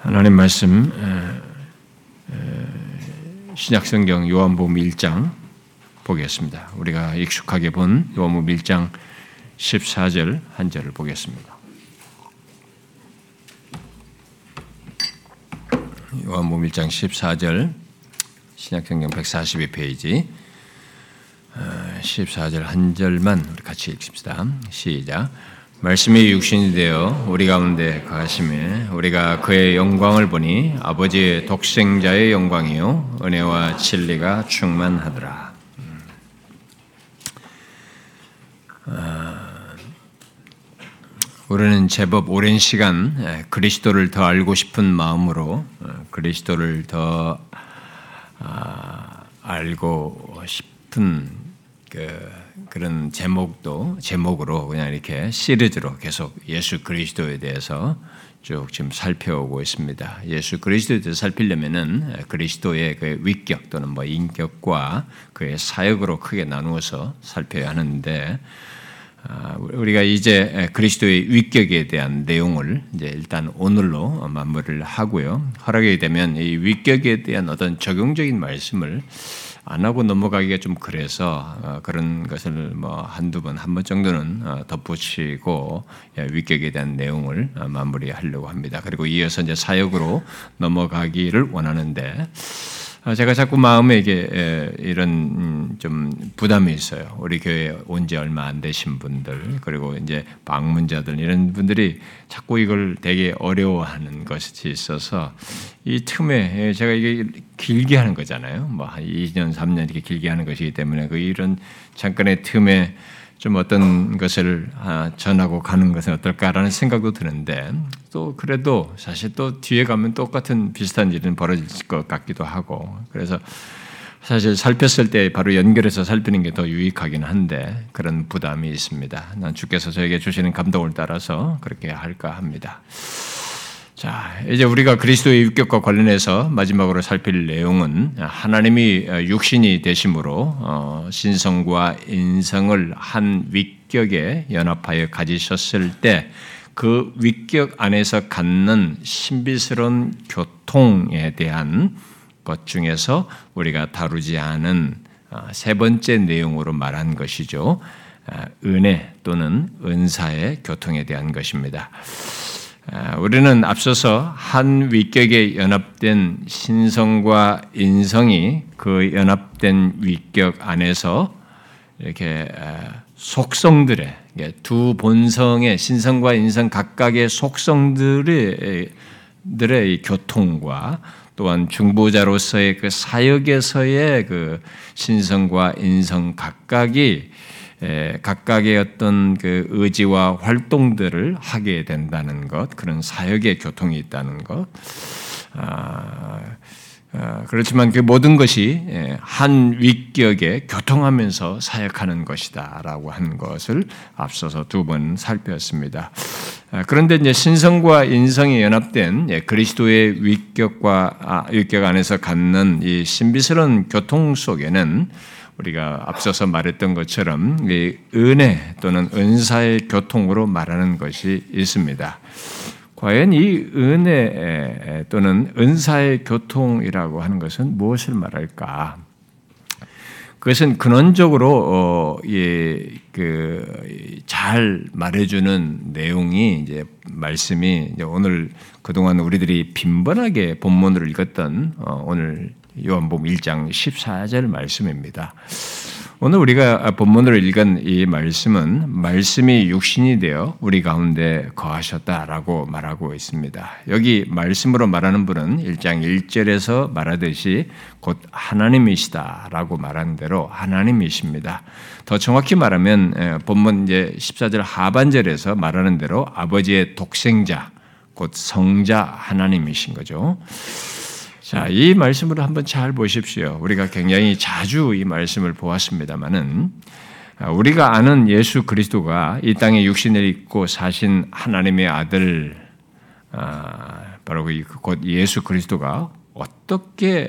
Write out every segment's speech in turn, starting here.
하나님 말씀 신약성경 요한복음 1장 보겠습니다. 우리가 익숙하게 본 요한복음 1장 14절 한 절을 보겠습니다. 요한복음 1장 14절 신약성경 142페이지 14절 한 절만 같이 읽습니다. 시작. 말씀이 육신이 되어 우리 가운데 가심에 우리가 그의 영광을 보니 아버지의 독생자의 영광이요 은혜와 진리가 충만하더라. 아, 우리는 제법 오랜 시간 그리스도를 더 알고 싶은 마음으로 어, 그리스도를 더 아, 알고 싶은 그 그런 제목도 제목으로 그냥 이렇게 시리즈로 계속 예수 그리스도에 대해서 쭉 지금 살펴오고 있습니다. 예수 그리스도에 대해서 살피려면은 그리스도의 그 위격 또는 뭐 인격과 그의 사역으로 크게 나누어서 살펴야 하는데 아, 우리가 이제 그리스도의 위격에 대한 내용을 이제 일단 오늘로 마무리를 하고요. 허락이 되면 이 위격에 대한 어떤 적용적인 말씀을 안 하고 넘어가기가 좀 그래서 어, 그런 것을 뭐 한두 번, 한 번 정도는 어, 덧붙이고 예, 위격에 대한 내용을 어, 마무리하려고 합니다. 그리고 이어서 이제 사역으로 넘어가기를 원하는데 아, 제가 자꾸 마음에 이게 이런 음, 좀 부담이 있어요. 우리 교회 온 지 얼마 안 되신 분들 그리고 이제 방문자들 이런 분들이 자꾸 이걸 되게 어려워하는 것이 있어서 이 틈에 제가 이게 길게 하는 거잖아요. 뭐 한 2년 3년 이렇게 길게 하는 것이기 때문에 그 이런 잠깐의 틈에 좀 어떤 것을 아, 전하고 가는 것은 어떨까라는 생각도 드는데 또 그래도 사실 또 뒤에 가면 똑같은 비슷한 일은 벌어질 것 같기도 하고 그래서 사실 살폈을 때 바로 연결해서 살피는 게 더 유익하긴 한데 그런 부담이 있습니다. 난 주께서 저에게 주시는 감동을 따라서 그렇게 할까 합니다. 자, 이제 우리가 그리스도의 육격과 관련해서 마지막으로 살필 내용은 하나님이 육신이 되심으로 어, 신성과 인성을 한 위격에 연합하여 가지셨을 때 그 위격 안에서 갖는 신비스러운 교통에 대한 것 중에서 우리가 다루지 않은 어, 세 번째 내용으로 말한 것이죠. 어, 은혜 또는 은사의 교통에 대한 것입니다. 아, 우리는 앞서서 한 위격에 연합된 신성과 인성이 그 연합된 위격 안에서 이렇게 아, 속성들의 두 본성의 신성과 인성 각각의 속성들의 들의 교통과 또한 중보자로서의 그 사역에서의 그 신성과 인성 각각이 각각의 어떤 그 의지와 활동들을 하게 된다는 것, 그런 사역의 교통이 있다는 것. 아, 아, 그렇지만 그 모든 것이 한 위격에 교통하면서 사역하는 것이다라고 하는 것을 앞서서 두 번 살펴봤습니다. 아, 그런데 이제 신성과 인성이 연합된 그리스도의 위격과 위격 안에서 갖는 이 신비스러운 교통 속에는 우리가 앞서서 말했던 것처럼 은혜 또는 은사의 교통으로 말하는 것이 있습니다. 과연 이 은혜 또는 은사의 교통이라고 하는 것은 무엇을 말할까? 그것은 근원적으로 어, 예, 그잘 말해주는 내용이 이제 말씀이 이제 오늘 그동안 우리들이 빈번하게 본문으로 읽었던 어, 오늘 요한복음 1장 14절 말씀입니다. 오늘 우리가 본문으로 읽은 이 말씀은 말씀이 육신이 되어 우리 가운데 거하셨다라고 말하고 있습니다. 여기 말씀으로 말하는 분은 1장 1절에서 말하듯이 곧 하나님이시다라고 말한 대로 하나님이십니다. 더 정확히 말하면 본문 이제 14절 하반절에서 말하는 대로 아버지의 독생자 곧 성자 하나님이신 거죠. 자, 이 말씀을 한번 잘 보십시오. 우리가 굉장히 자주 이 말씀을 보았습니다만은 아, 우리가 아는 예수 그리스도가 이 땅에 육신을 입고 사신 하나님의 아들 아, 바로 그곧 예수 그리스도가 어떻게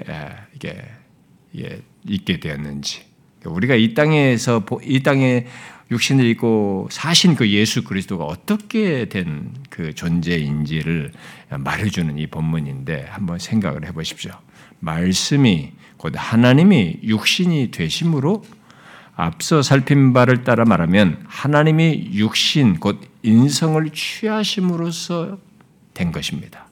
이게 있게 되었는지 우리가 이 땅에서 이 땅에 육신을 입고 사신 그 예수 그리스도가 어떻게 된 그 존재인지를 말해주는 이 본문인데 한번 생각을 해보십시오. 말씀이 곧 하나님이 육신이 되심으로 앞서 살핀 바를 따라 말하면 하나님이 육신 곧 인성을 취하심으로써 된 것입니다.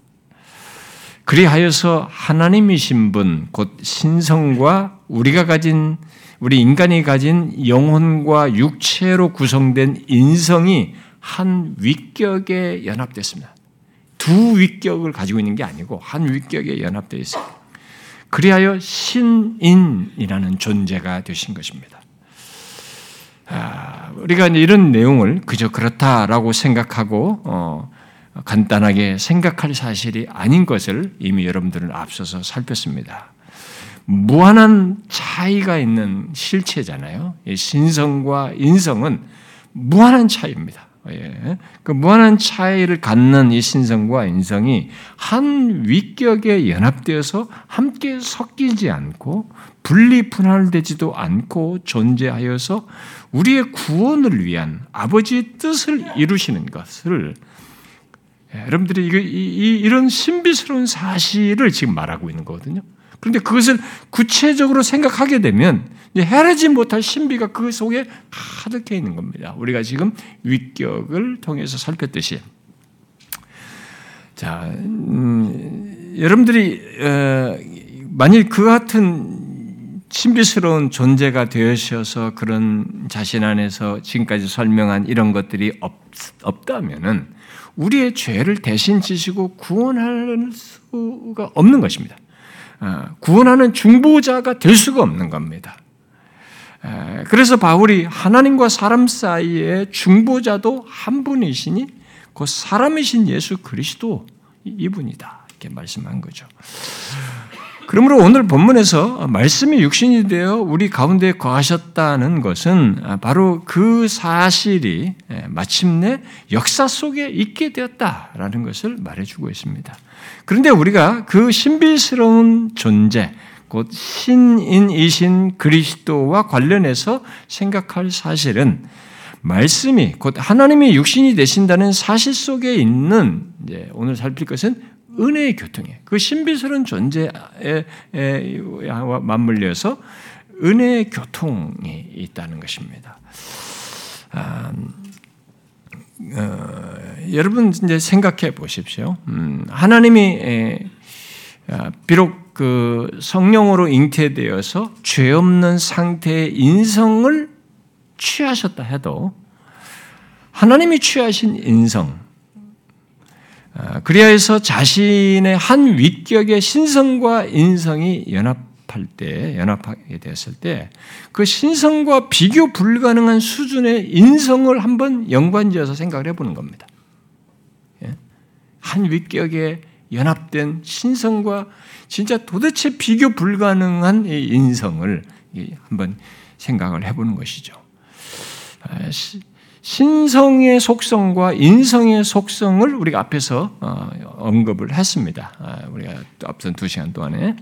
그리하여서 하나님이신 분, 곧 신성과 우리가 가진 우리 인간이 가진 영혼과 육체로 구성된 인성이 한 위격에 연합됐습니다. 두 위격을 가지고 있는 게 아니고 한 위격에 연합되어 있어요. 그리하여 신인이라는 존재가 되신 것입니다. 아, 우리가 이런 내용을 그저 그렇다라고 생각하고 어, 간단하게 생각할 사실이 아닌 것을 이미 여러분들은 앞서서 살폈습니다. 무한한 차이가 있는 실체잖아요. 신성과 인성은 무한한 차이입니다. 예. 그 무한한 차이를 갖는 이 신성과 인성이 한 위격에 연합되어서 함께 섞이지 않고 분리 분할되지도 않고 존재하여서 우리의 구원을 위한 아버지의 뜻을 이루시는 것을 예, 여러분들이 이거, 이, 이런 신비스러운 사실을 지금 말하고 있는 거거든요. 그런데 그것을 구체적으로 생각하게 되면 헤아리지 못할 신비가 그 속에 가득해 있는 겁니다. 우리가 지금 위격을 통해서 살폈듯이. 자, 음, 여러분들이 어, 만일 그 같은 신비스러운 존재가 되셔서 그런 자신 안에서 지금까지 설명한 이런 것들이 없, 없다면은 우리의 죄를 대신 지시고 구원할 수가 없는 것입니다. 어, 구원하는 중보자가 될 수가 없는 겁니다. 그래서 바울이 하나님과 사람 사이의 중보자도 한 분이시니 그 사람이신 예수 그리스도 이분이다 이렇게 말씀한 거죠. 그러므로 오늘 본문에서 말씀이 육신이 되어 우리 가운데 거하셨다는 것은 바로 그 사실이 마침내 역사 속에 있게 되었다라는 것을 말해주고 있습니다. 그런데 우리가 그 신비스러운 존재, 곧 신인이신 그리스도와 관련해서 생각할 사실은 말씀이 곧 하나님이 육신이 되신다는 사실 속에 있는 오늘 살필 것은 은혜의 교통에 그 신비스러운 존재에 맞물려서 은혜의 교통이 있다는 것입니다. 아, 어, 여러분 이제 생각해 보십시오. 음, 하나님이 에, 아, 비록 그 성령으로 잉태되어서 죄 없는 상태의 인성을 취하셨다 해도 하나님이 취하신 인성, 아, 그리하여서 자신의 한 위격의 신성과 인성이 연합 할 때, 연합하게 되었을 때, 그 신성과 비교 불가능한 수준의 인성을 한번 연관지어서 생각을 해보는 겁니다. 예? 한 위격에 연합된 신성과 진짜 도대체 비교 불가능한 인성을 한번 생각을 해보는 것이죠. 아, 신성의 속성과 인성의 속성을 우리가 앞에서 어, 언급을 했습니다. 아, 우리가 앞선 두 시간 동안에.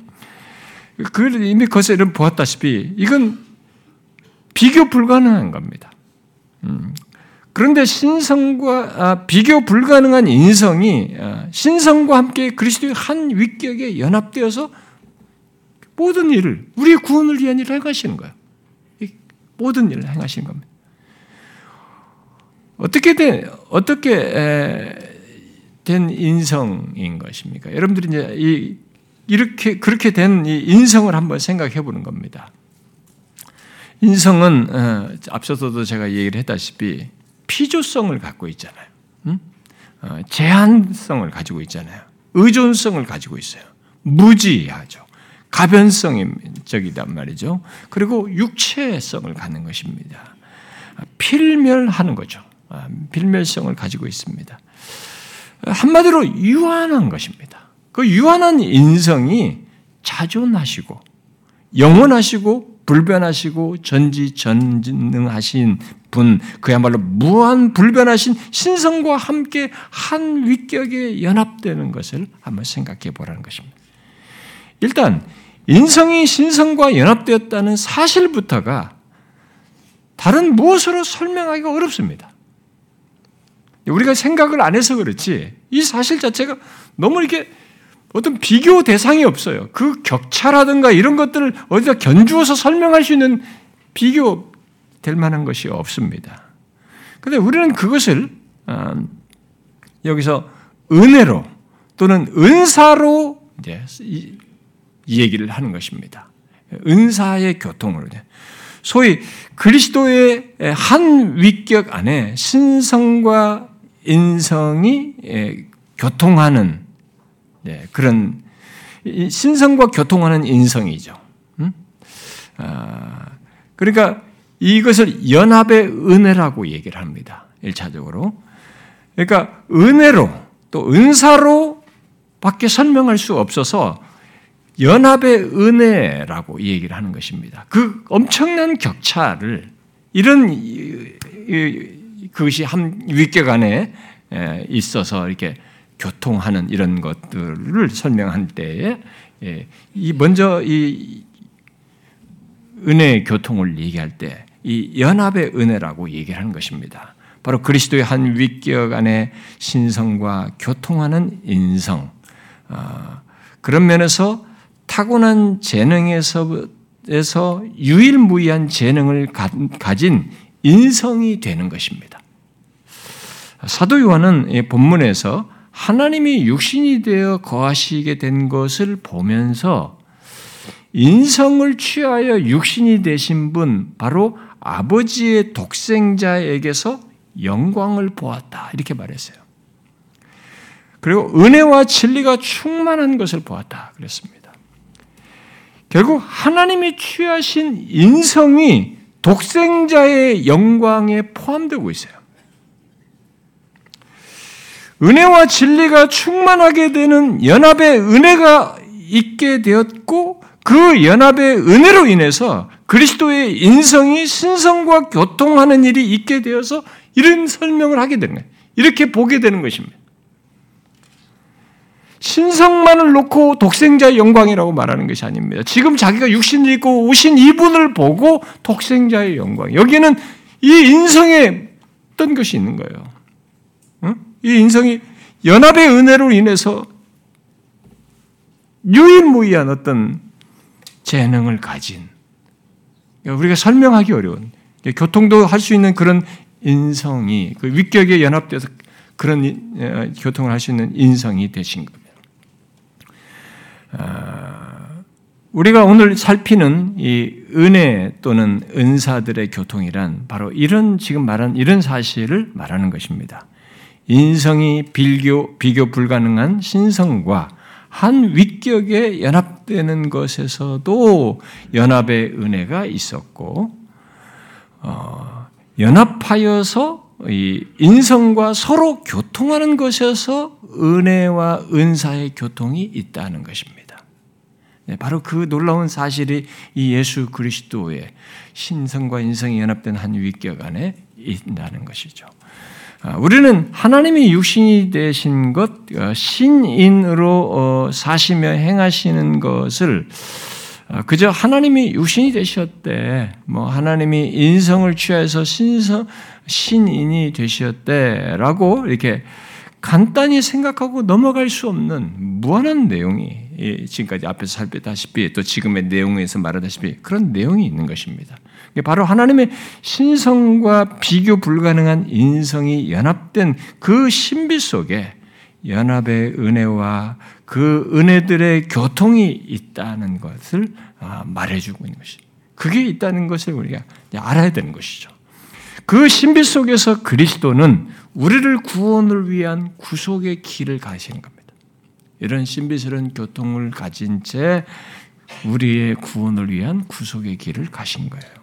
그 이미 거기서 보았다시피 이건 비교 불가능한 겁니다. 음. 그런데 신성과 아, 비교 불가능한 인성이 아, 신성과 함께 그리스도의 한 위격에 연합되어서 모든 일을 우리의 구원을 위한 일을 행하시는 거예요. 모든 일을 행하시는 겁니다. 어떻게 된 어떻게 된 인성인 것입니까? 여러분들이 이제 이, 이렇게 그렇게 된 인성을 한번 생각해 보는 겁니다. 인성은 어, 앞서서도 제가 얘기를 했다시피 피조성을 갖고 있잖아요. 응? 어, 제한성을 가지고 있잖아요. 의존성을 가지고 있어요. 무지하죠. 가변성적이단 말이죠. 그리고 육체성을 갖는 것입니다. 필멸하는 거죠. 아, 필멸성을 가지고 있습니다. 한마디로 유한한 것입니다. 그 유한한 인성이 자존하시고 영원하시고 불변하시고 전지전능하신 분, 그야말로 무한 불변하신 신성과 함께 한 위격에 연합되는 것을 한번 생각해 보라는 것입니다. 일단 인성이 신성과 연합되었다는 사실부터가 다른 무엇으로 설명하기가 어렵습니다. 우리가 생각을 안 해서 그렇지 이 사실 자체가 너무 이렇게 어떤 비교 대상이 없어요. 그 격차라든가 이런 것들을 어디다 견주어서 설명할 수 있는 비교 될 만한 것이 없습니다. 근데 우리는 그것을 어, 여기서 은혜로 또는 은사로 이제 이, 얘기를 하는 것입니다. 은사의 교통으로 소위 그리스도의 한 위격 안에 신성과 인성이 교통하는 그런 신성과 교통하는 인성이죠. 아, 그러니까 이것을 연합의 은혜라고 얘기를 합니다. 1차적으로. 그러니까 은혜로 또 은사로 밖에 설명할 수 없어서 연합의 은혜라고 얘기를 하는 것입니다. 그 엄청난 격차를 이런 그것이 한 윗격 안에 있어서 이렇게 교통하는 이런 것들을 설명할 때에 이 먼저 이 은혜의 교통을 얘기할 때 이 연합의 은혜라고 얘기를 하는 것입니다. 바로 그리스도의 한 윗격 안에 신성과 교통하는 인성. 아, 그런 면에서 타고난 재능에서 유일무이한 재능을 가진 인성이 되는 것입니다. 사도 요한은 본문에서 하나님이 육신이 되어 거하시게 된 것을 보면서 인성을 취하여 육신이 되신 분, 바로 아버지의 독생자에게서 영광을 보았다. 이렇게 말했어요. 그리고 은혜와 진리가 충만한 것을 보았다. 그랬습니다. 결국 하나님이 취하신 인성이 독생자의 영광에 포함되고 있어요. 은혜와 진리가 충만하게 되는 연합의 은혜가 있게 되었고 그 연합의 은혜로 인해서 그리스도의 인성이 신성과 교통하는 일이 있게 되어서 이런 설명을 하게 되는 거예요. 이렇게 보게 되는 것입니다. 신성만을 놓고 독생자의 영광이라고 말하는 것이 아닙니다. 지금 자기가 육신을 입고 오신 이분을 보고 독생자의 영광. 여기는 이 인성에 어떤 것이 있는 거예요. 이 인성이 연합의 은혜로 인해서 유일무이한 어떤 재능을 가진 우리가 설명하기 어려운 교통도 할 수 있는 그런 인성이 그 윗격에 연합돼서 그런 어, 교통을 할 수 있는 인성이 되신 겁니다. 아, 우리가 오늘 살피는 이 은혜 또는 은사들의 교통이란 바로 이런 지금 말한 이런 사실을 말하는 것입니다. 인성이 비교, 비교 불가능한 신성과 한 윗격에 연합되는 것에서도 연합의 은혜가 있었고, 어, 연합하여서 이 인성과 서로 교통하는 것에서 은혜와 은사의 교통이 있다는 것입니다. 네, 바로 그 놀라운 사실이 이 예수 그리스도의 신성과 인성이 연합된 한 윗격 안에 있다는 것이죠. 아, 우리는 하나님이 육신이 되신 것, 어, 신인으로 어, 사시며 행하시는 것을 아, 그저 하나님이 육신이 되셨대, 뭐 하나님이 인성을 취해서 신성 신인이 되셨대라고 이렇게 간단히 생각하고 넘어갈 수 없는 무한한 내용이 지금까지 앞에서 살펴다시피 또 지금의 내용에서 말하다시피 그런 내용이 있는 것입니다. 바로 하나님의 신성과 비교 불가능한 인성이 연합된 그 신비 속에 연합의 은혜와 그 은혜들의 교통이 있다는 것을 아, 말해주고 있는 것이. 그게 있다는 것을 우리가 알아야 되는 것이죠. 그 신비 속에서 그리스도는 우리를 구원을 위한 구속의 길을 가시는 겁니다. 이런 신비스러운 교통을 가진 채 우리의 구원을 위한 구속의 길을 가신 거예요.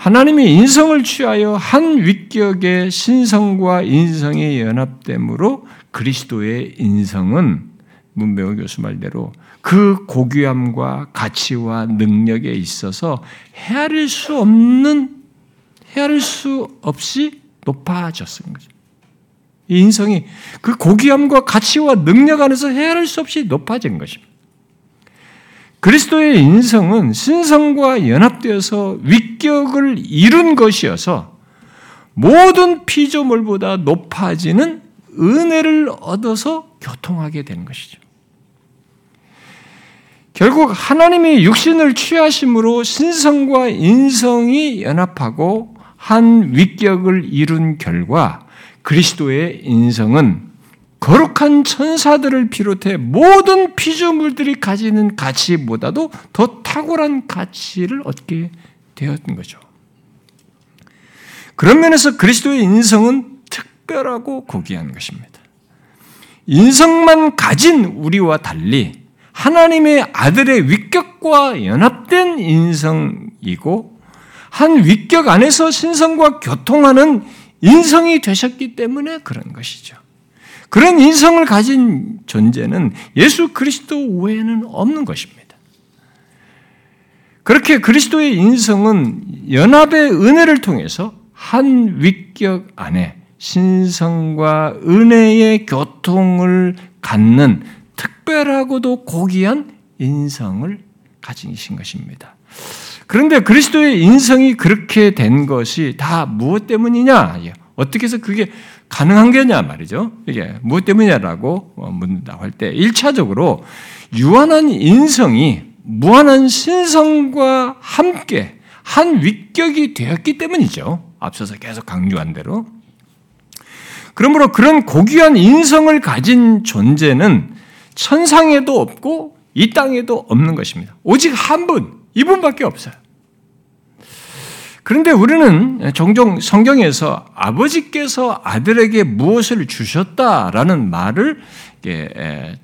하나님이 인성을 취하여 한 윗격의 신성과 인성의 연합됨으로 그리스도의 인성은 문배우 교수 말대로 그 고귀함과 가치와 능력에 있어서 헤아릴 수 없는 헤아릴 수 없이 높아졌은 거죠. 이 인성이 그 고귀함과 가치와 능력 안에서 헤아릴 수 없이 높아진 것입니다. 그리스도의 인성은 신성과 연합되어서 위격을 이룬 것이어서 모든 피조물보다 높아지는 은혜를 얻어서 교통하게 되는 것이죠. 결국 하나님이 육신을 취하심으로 신성과 인성이 연합하고 한 위격을 이룬 결과 그리스도의 인성은 거룩한 천사들을 비롯해 모든 피조물들이 가지는 가치보다도 더 탁월한 가치를 얻게 되었던 거죠. 그런 면에서 그리스도의 인성은 특별하고 고귀한 것입니다. 인성만 가진 우리와 달리 하나님의 아들의 위격과 연합된 인성이고 한 위격 안에서 신성과 교통하는 인성이 되셨기 때문에 그런 것이죠. 그런 인성을 가진 존재는 예수 그리스도 외에는 없는 것입니다. 그렇게 그리스도의 인성은 연합의 은혜를 통해서 한 위격 안에 신성과 은혜의 교통을 갖는 특별하고도 고귀한 인성을 가지신 것입니다. 그런데 그리스도의 인성이 그렇게 된 것이 다 무엇 때문이냐? 어떻게 해서 그게 가능한 게냐 말이죠. 이게 무엇 때문이냐라고 묻는다 할 때, 1차적으로 유한한 인성이 무한한 신성과 함께 한 위격이 되었기 때문이죠. 앞서서 계속 강조한 대로. 그러므로 그런 고귀한 인성을 가진 존재는 천상에도 없고 이 땅에도 없는 것입니다. 오직 한 분, 이분밖에 없어요. 그런데 우리는 종종 성경에서 아버지께서 아들에게 무엇을 주셨다라는 말을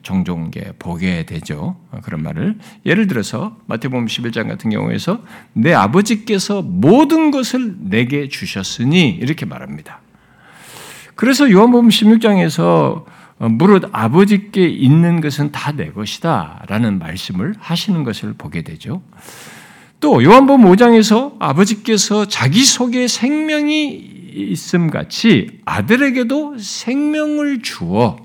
종종 보게 되죠. 그런 말을. 예를 들어서 마태복음 11장 같은 경우에서 내 아버지께서 모든 것을 내게 주셨으니 이렇게 말합니다. 그래서 요한복음 16장에서 무릇 아버지께 있는 것은 다 내 것이다 라는 말씀을 하시는 것을 보게 되죠. 또 요한복음 5장에서 아버지께서 자기 속에 생명이 있음 같이 아들에게도 생명을 주어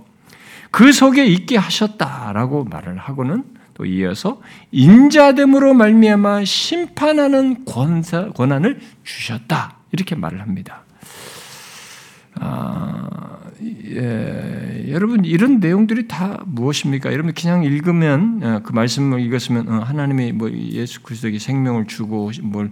그 속에 있게 하셨다라고 말을 하고는 또 이어서 인자됨으로 말미암아 심판하는 권사, 권한을 주셨다 이렇게 말을 합니다. 아, 예, 여러분 이런 내용들이 다 무엇입니까? 여러분 그냥 읽으면 어, 그 말씀을 읽었으면 어, 하나님이 뭐 예수 그리스도에게 생명을 주고 뭘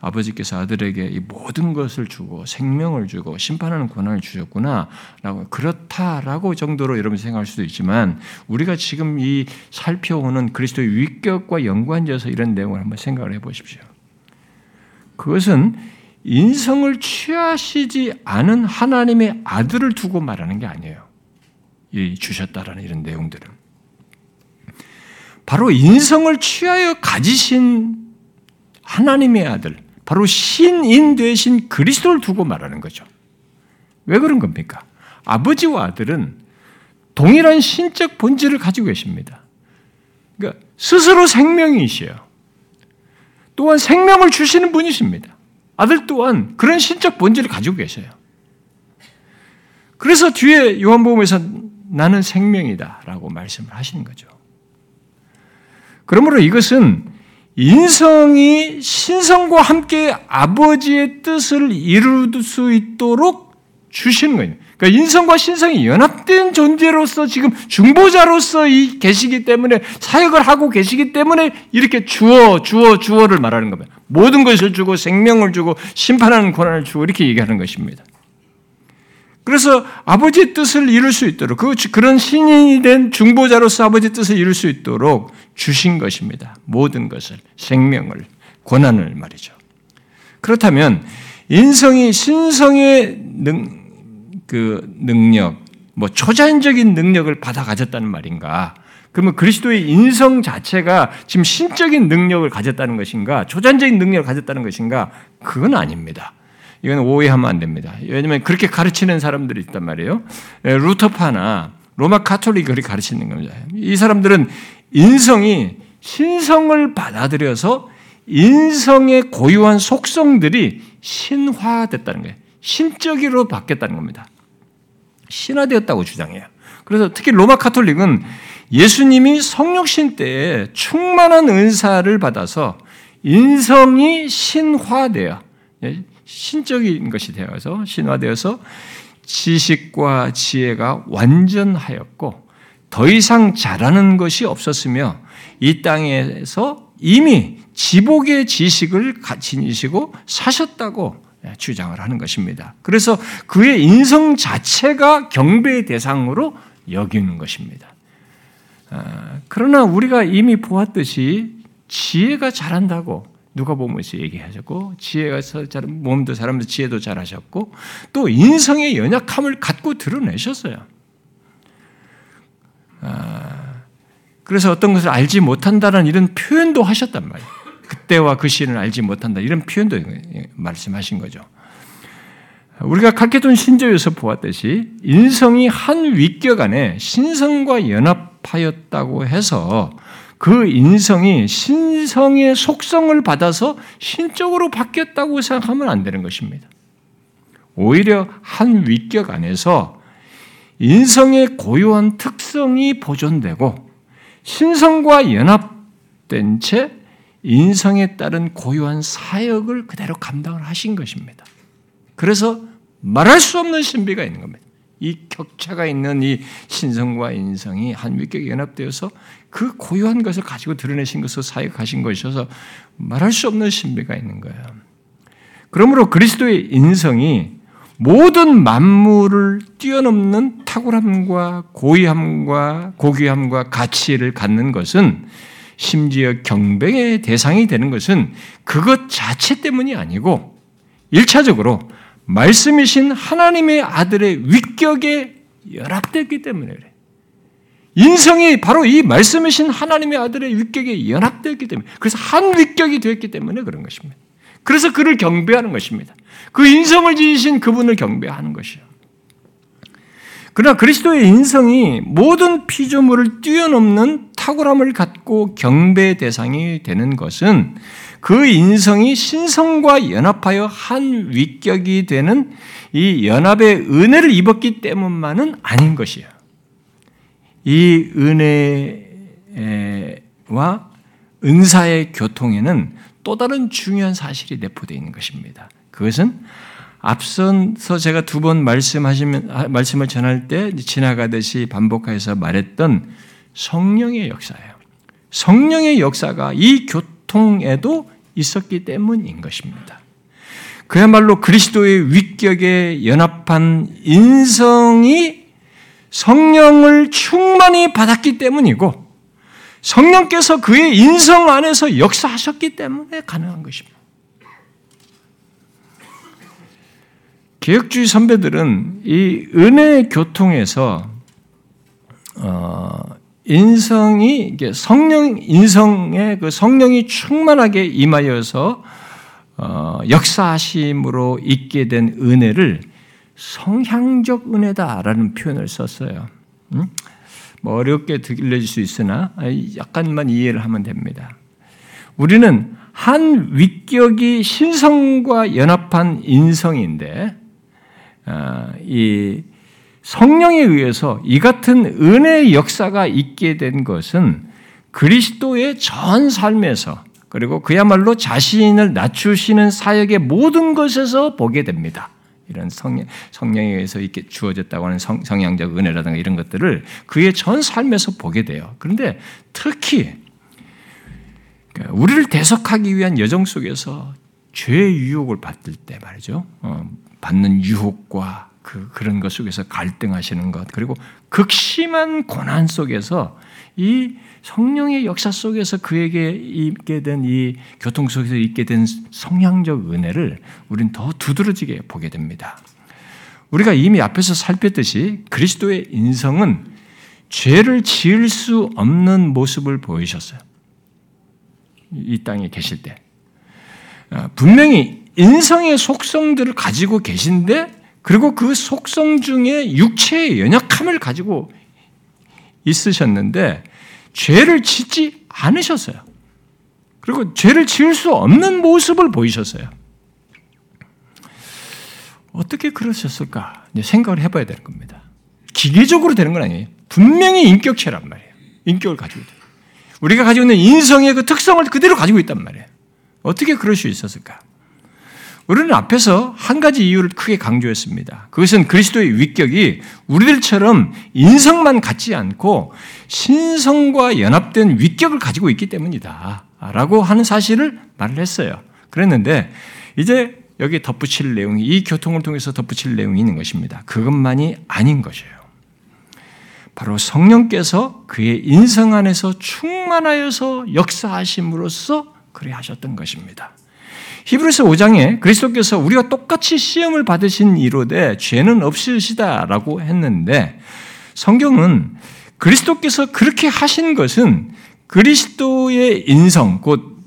아버지께서 아들에게 이 모든 것을 주고 생명을 주고 심판하는 권한을 주셨구나라고 그렇다라고 정도로 여러분 생각할 수도 있지만 우리가 지금 이 살펴오는 그리스도의 위격과 연관지어서 이런 내용을 한번 생각을 해보십시오. 그것은 인성을 취하시지 않은 하나님의 아들을 두고 말하는 게 아니에요. 이 주셨다라는 이런 내용들은. 바로 인성을 취하여 가지신 하나님의 아들, 바로 신인 되신 그리스도를 두고 말하는 거죠. 왜 그런 겁니까? 아버지와 아들은 동일한 신적 본질을 가지고 계십니다. 그러니까 스스로 생명이시요. 또한 생명을 주시는 분이십니다. 아들 또한 그런 신적 본질을 가지고 계셔요. 그래서 뒤에 요한복음에서 나는 생명이다 라고 말씀을 하시는 거죠. 그러므로 이것은 인성이 신성과 함께 아버지의 뜻을 이룰 수 있도록 주시는 거예요. 그러니까 인성과 신성이 연합된 존재로서 지금 중보자로서 이 계시기 때문에 사역을 하고 계시기 때문에 이렇게 주어 주어 주어를 말하는 겁니다. 모든 것을 주고 생명을 주고 심판하는 권한을 주고 이렇게 얘기하는 것입니다. 그래서 아버지의 뜻을 이룰 수 있도록 그 그런 신인이 된 중보자로서 아버지의 뜻을 이룰 수 있도록 주신 것입니다. 모든 것을 생명을 권한을 말이죠. 그렇다면 인성이 신성의 능, 그 능력, 뭐 초자연적인 능력을 받아 가졌다는 말인가? 그러면 그리스도의 인성 자체가 지금 신적인 능력을 가졌다는 것인가? 초자연적인 능력을 가졌다는 것인가? 그건 아닙니다. 이건 오해하면 안 됩니다. 왜냐하면 그렇게 가르치는 사람들이 있단 말이에요. 루터파나 로마 카톨릭이 그렇게 가르치는 겁니다. 이 사람들은 인성이 신성을 받아들여서 인성의 고유한 속성들이 신화됐다는 거예요. 신적으로 바뀌었다는 겁니다. 신화되었다고 주장해요. 그래서 특히 로마 카톨릭은 예수님이 성육신 때에 충만한 은사를 받아서 인성이 신화되어 예, 신적인 것이 되어서 신화되어서 지식과 지혜가 완전하였고 더 이상 잘하는 것이 없었으며 이 땅에서 이미 지복의 지식을 지니시고 사셨다고 주장을 하는 것입니다. 그래서 그의 인성 자체가 경배의 대상으로 여기는 것입니다. 아, 그러나 우리가 이미 보았듯이 지혜가 잘한다고 누가 보면서 얘기하셨고 지혜가 잘 몸도 잘하면서 지혜도 잘하셨고 또 인성의 연약함을 갖고 드러내셨어요. 아, 그래서 어떤 것을 알지 못한다는 이런 표현도 하셨단 말이에요. 그때와 그 시를 알지 못한다 이런 표현도 말씀하신 거죠. 우리가 칼케돈 신조에서 보았듯이 인성이 한 위격 안에 신성과 연합하였다고 해서 그 인성이 신성의 속성을 받아서 신적으로 바뀌었다고 생각하면 안 되는 것입니다. 오히려 한 위격 안에서 인성의 고유한 특성이 보존되고 신성과 연합된 채 인성에 따른 고유한 사역을 그대로 감당을 하신 것입니다. 그래서 말할 수 없는 신비가 있는 겁니다. 이 격차가 있는 이 신성과 인성이 한 위격에 연합되어서 그 고유한 것을 가지고 드러내신 것을 사역하신 것이어서 말할 수 없는 신비가 있는 거예요. 그러므로 그리스도의 인성이 모든 만물을 뛰어넘는 탁월함과 고위함과 고귀함과 가치를 갖는 것은 심지어 경배의 대상이 되는 것은 그것 자체 때문이 아니고 일차적으로 말씀이신 하나님의 아들의 위격에 연합됐기 때문에 그래. 인성이 바로 이 말씀이신 하나님의 아들의 위격에 연합되었기 때문에 그래서 한 위격이 되었기 때문에 그런 것입니다. 그래서 그를 경배하는 것입니다. 그 인성을 지으신 그분을 경배하는 것이요. 그러나 그리스도의 인성이 모든 피조물을 뛰어넘는 탁월함을 갖고 경배 대상이 되는 것은 그 인성이 신성과 연합하여 한 위격이 되는 이 연합의 은혜를 입었기 때문만은 아닌 것이에요. 이 은혜와 은사의 교통에는 또 다른 중요한 사실이 내포되어 있는 것입니다. 그것은 앞선서 제가 두 번 말씀하시면 말씀을 전할 때 지나가듯이 반복해서 말했던 성령의 역사예요. 성령의 역사가 이 교통에도 있었기 때문인 것입니다. 그야말로 그리스도의 위격에 연합한 인성이 성령을 충만히 받았기 때문이고 성령께서 그의 인성 안에서 역사하셨기 때문에 가능한 것입니다. 개혁주의 선배들은 이 은혜의 교통에서 어, 인성이 성령 인성의 그 성령이 충만하게 임하여서 어, 역사하심으로 있게 된 은혜를 성향적 은혜다라는 표현을 썼어요. 음? 뭐 어렵게 들려질 수 있으나 약간만 이해를 하면 됩니다. 우리는 한 위격이 신성과 연합한 인성인데 어, 이 성령에 의해서 이 같은 은혜의 역사가 있게 된 것은 그리스도의 전 삶에서 그리고 그야말로 자신을 낮추시는 사역의 모든 것에서 보게 됩니다. 이런 성령, 성령에 의해서 이렇게 주어졌다고 하는 성, 성향적 은혜라든가 이런 것들을 그의 전 삶에서 보게 돼요. 그런데 특히 우리를 대속하기 위한 여정 속에서 죄의 유혹을 받을 때 말이죠. 어, 받는 유혹과 그, 그런 것 속에서 갈등하시는 것, 그리고 극심한 고난 속에서 이 성령의 역사 속에서 그에게 있게 된 이 교통 속에서 있게 된 성향적 은혜를 우리는 더 두드러지게 보게 됩니다. 우리가 이미 앞에서 살폈듯이 그리스도의 인성은 죄를 지을 수 없는 모습을 보이셨어요. 이 땅에 계실 때. 아, 분명히 인성의 속성들을 가지고 계신데 그리고 그 속성 중에 육체의 연약함을 가지고 있으셨는데 죄를 짓지 않으셨어요. 그리고 죄를 지을 수 없는 모습을 보이셨어요. 어떻게 그러셨을까? 생각을 해봐야 되는 겁니다. 기계적으로 되는 건 아니에요. 분명히 인격체란 말이에요. 인격을 가지고 있다. 우리가 가지고 있는 인성의 그 특성을 그대로 가지고 있단 말이에요. 어떻게 그럴 수 있었을까? 우리는 앞에서 한 가지 이유를 크게 강조했습니다. 그것은 그리스도의 위격이 우리들처럼 인성만 갖지 않고 신성과 연합된 위격을 가지고 있기 때문이다. 라고 하는 사실을 말을 했어요. 그랬는데, 이제 여기 덧붙일 내용이, 이 교통을 통해서 덧붙일 내용이 있는 것입니다. 그것만이 아닌 것이에요. 바로 성령께서 그의 인성 안에서 충만하여서 역사하심으로써 그래 하셨던 것입니다. 히브리서 5장에 그리스도께서 우리가 똑같이 시험을 받으신 이로되 죄는 없으시다라고 했는데 성경은 그리스도께서 그렇게 하신 것은 그리스도의 인성 곧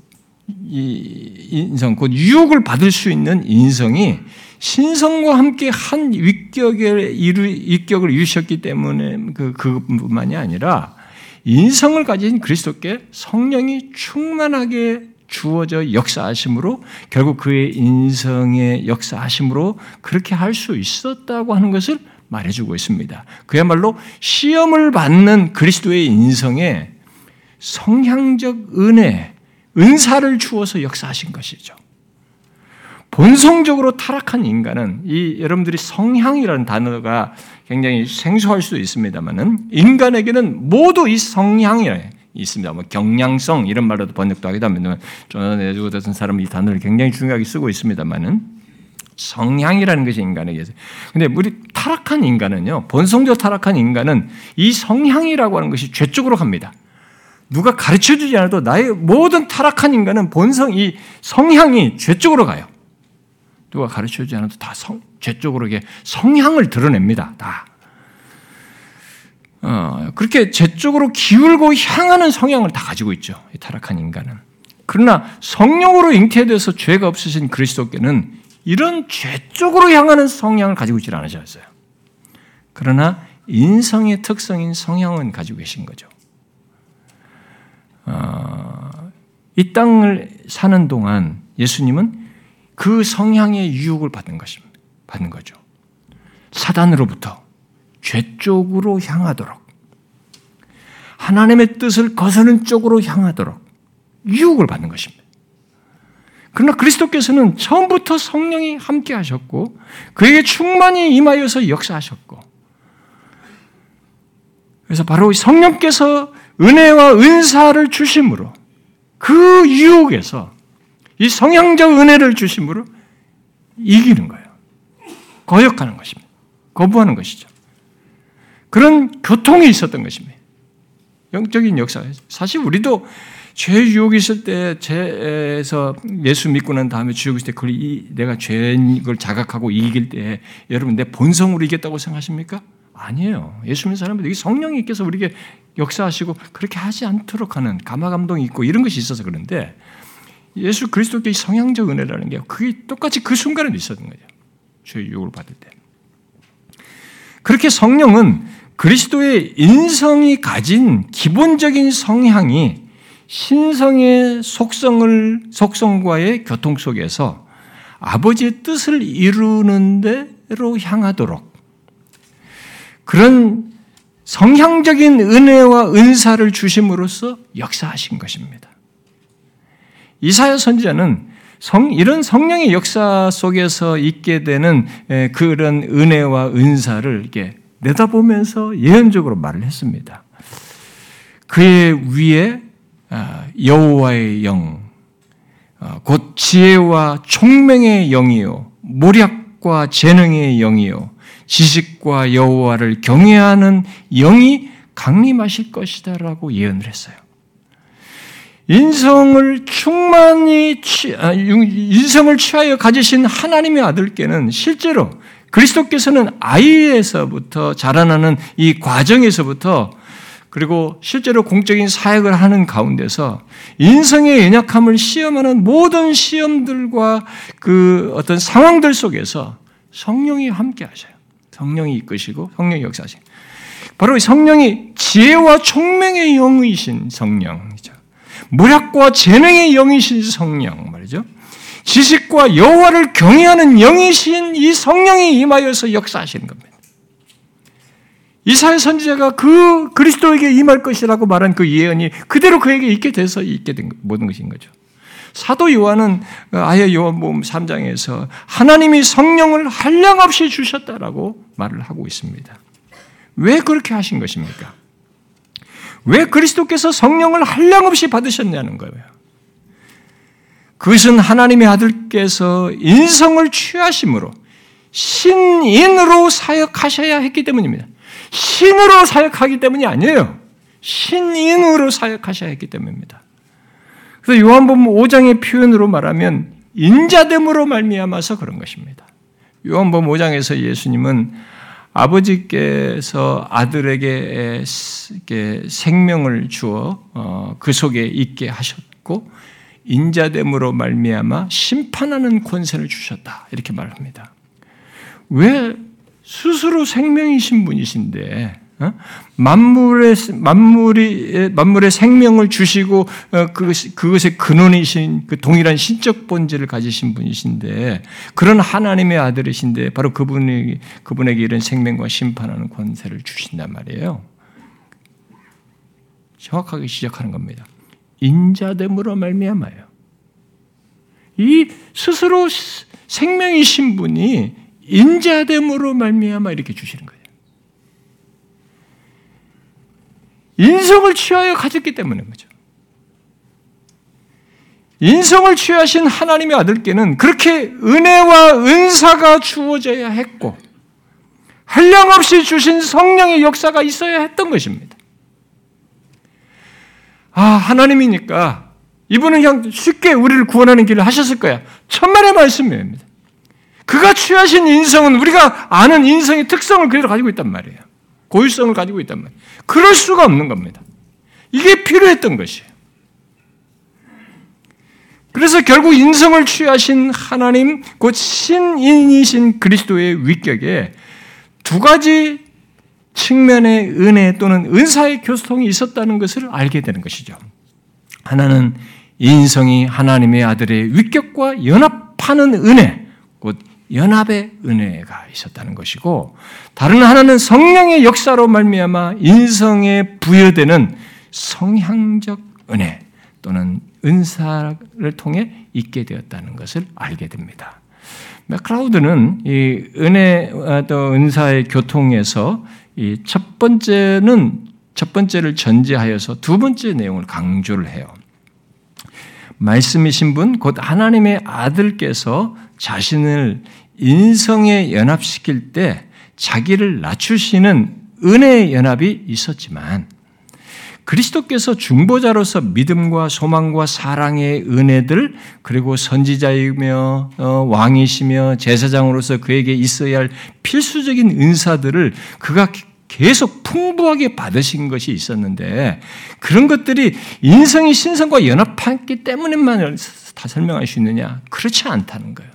인성 곧 유혹을 받을 수 있는 인성이 신성과 함께 한 위격을 이루 위격을 이루셨기 때문에 그 그뿐만이 아니라 인성을 가진 그리스도께 성령이 충만하게 주어져 역사하심으로 결국 그의 인성의 역사하심으로 그렇게 할 수 있었다고 하는 것을 말해주고 있습니다. 그야말로 시험을 받는 그리스도의 인성에 성향적 은혜, 은사를 주어서 역사하신 것이죠. 본성적으로 타락한 인간은 이 여러분들이 성향이라는 단어가 굉장히 생소할 수도 있습니다만은 인간에게는 모두 이 성향이라 있습니다. 뭐 경량성 이런 말로도 번역도 하기도 합니다. 조난 에즈고 같은 사람이 이 단어를 굉장히 중요하게 쓰고 있습니다만은 성향이라는 것이 인간에게서. 근데 우리 타락한 인간은요, 본성적 타락한 인간은 이 성향이라고 하는 것이 죄 쪽으로 갑니다. 누가 가르쳐 주지 않아도 나의 모든 타락한 인간은 본성, 이 성향이 죄 쪽으로 가요. 누가 가르쳐 주지 않아도 다 성, 죄 쪽으로 성향을 드러냅니다. 다. 어, 그렇게 죄 쪽으로 기울고 향하는 성향을 다 가지고 있죠. 타락한 인간은. 그러나 성령으로 잉태돼서 죄가 없으신 그리스도께는 이런 죄 쪽으로 향하는 성향을 가지고 있지 않으셨어요. 그러나 인성의 특성인 성향은 가지고 계신 거죠. 어, 이 땅을 사는 동안 예수님은 그 성향의 유혹을 받는 것입니다. 받는 거죠. 사단으로부터 죄 쪽으로 향하도록 하나님의 뜻을 거스는 쪽으로 향하도록 유혹을 받는 것입니다. 그러나 그리스도께서는 처음부터 성령이 함께 하셨고 그에게 충만히 임하여서 역사하셨고 그래서 바로 성령께서 은혜와 은사를 주심으로 그 유혹에서 이 성향적 은혜를 주심으로 이기는 거예요. 거역하는 것입니다. 거부하는 것이죠. 그런 교통이 있었던 것입니다. 영적인 역사. 사실 우리도 죄 유혹이 있을 때 죄에서 예수 믿고 난 다음에 주옥 있을 때 그걸 내가 죄를 자각하고 이길 때 여러분 내 본성으로 이겼다고 생각하십니까? 아니에요. 예수 믿는 사람들이 성령님께서 우리에게 역사하시고 그렇게 하지 않도록 하는 감화 감동이 있고 이런 것이 있어서 그런데 예수 그리스도께 성향적 은혜라는 게 그게 똑같이 그 순간에 있었던 거죠. 죄 유혹을 받을 때. 그렇게 성령은 그리스도의 인성이 가진 기본적인 성향이 신성의 속성을 속성과의 교통 속에서 아버지의 뜻을 이루는 데로 향하도록 그런 성향적인 은혜와 은사를 주심으로써 역사하신 것입니다. 이사야 선지자는 성, 이런 성령의 역사 속에서 있게 되는 그런 은혜와 은사를 이렇게 내다보면서 예언적으로 말을 했습니다. 그의 위에 아, 여호와의 영, 아, 곧 지혜와 총명의 영이요, 모략과 재능의 영이요, 지식과 여호와를 경외하는 영이 강림하실 것이다라고 예언을 했어요. 인성을 충만히 취, 아, 인성을 취하여 가지신 하나님의 아들께는 실제로 그리스도께서는 아이에서부터 자라나는 이 과정에서부터 그리고 실제로 공적인 사역을 하는 가운데서 인성의 연약함을 시험하는 모든 시험들과 그 어떤 상황들 속에서 성령이 함께 하셔요. 성령이 이끄시고 성령이 역사하시 바로 성령이 지혜와 총명의 영이신 성령이죠. 무력과 재능의 영이신 성령 말이죠. 지식과 여호와를 경외하는 영이신 이 성령이 임하여서 역사하시는 겁니다. 이사야 선지자가 그 그리스도에게 임할 것이라고 말한 그 예언이 그대로 그에게 있게 돼서 있게 된 모든 것인 거죠. 사도 요한은 아예 요한복음 3장에서 하나님이 성령을 한량없이 주셨다라고 말을 하고 있습니다. 왜 그렇게 하신 것입니까? 왜 그리스도께서 성령을 한량없이 받으셨냐는 거예요. 그것은 하나님의 아들께서 인성을 취하심으로 신인으로 사역하셔야 했기 때문입니다. 신으로 사역하기 때문이 아니에요. 신인으로 사역하셔야 했기 때문입니다. 그래서 요한복음 5장의 표현으로 말하면 인자됨으로 말미암아서 그런 것입니다. 요한복음 5장에서 예수님은 아버지께서 아들에게 생명을 주어 어, 그 속에 있게 하셨고 인자됨으로 말미암아 심판하는 권세를 주셨다 이렇게 말합니다. 왜 스스로 생명이신 분이신데 어? 만물의 만물이 만물의 생명을 주시고 어, 그것 그것의 근원이신 그 동일한 신적 본질을 가지신 분이신데 그런 하나님의 아들이신데 바로 그분이 그분에게 이런 생명과 심판하는 권세를 주신단 말이에요. 정확하게 시작하는 겁니다. 인자됨으로 말미암아요. 이 스스로 생명이신 분이 인자됨으로 말미암아 이렇게 주시는 거예요. 인성을 취하여 가졌기 때문인 거죠. 인성을 취하신 하나님의 아들께는 그렇게 은혜와 은사가 주어져야 했고 한량없이 주신 성령의 역사가 있어야 했던 것입니다. 아, 하나님이니까 이분은 그냥 쉽게 우리를 구원하는 길을 하셨을 거야. 천만의 말씀입니다. 그가 취하신 인성은 우리가 아는 인성의 특성을 그대로 가지고 있단 말이에요. 고유성을 가지고 있단 말이에요. 그럴 수가 없는 겁니다. 이게 필요했던 것이에요. 그래서 결국 인성을 취하신 하나님, 곧 신인이신 그리스도의 위격에 두 가지 측면의 은혜 또는 은사의 교통이 있었다는 것을 알게 되는 것이죠. 하나는 인성이 하나님의 아들의 위격과 연합하는 은혜, 곧 연합의 은혜가 있었다는 것이고 다른 하나는 성령의 역사로 말미암아 인성에 부여되는 성향적 은혜 또는 은사를 통해 있게 되었다는 것을 알게 됩니다. 맥크라우드는 이 은혜 또 은사의 교통에서 이 첫 번째는 첫 번째를 전제하여서 두 번째 내용을 강조를 해요. 말씀이신 분, 곧 하나님의 아들께서 자신을 인성에 연합시킬 때 자기를 낮추시는 은혜의 연합이 있었지만 그리스도께서 중보자로서 믿음과 소망과 사랑의 은혜들 그리고 선지자이며 어, 왕이시며 제사장으로서 그에게 있어야 할 필수적인 은사들을 그가 계속 풍부하게 받으신 것이 있었는데 그런 것들이 인성이 신성과 연합했기 때문에만 다 설명할 수 있느냐? 그렇지 않다는 거예요.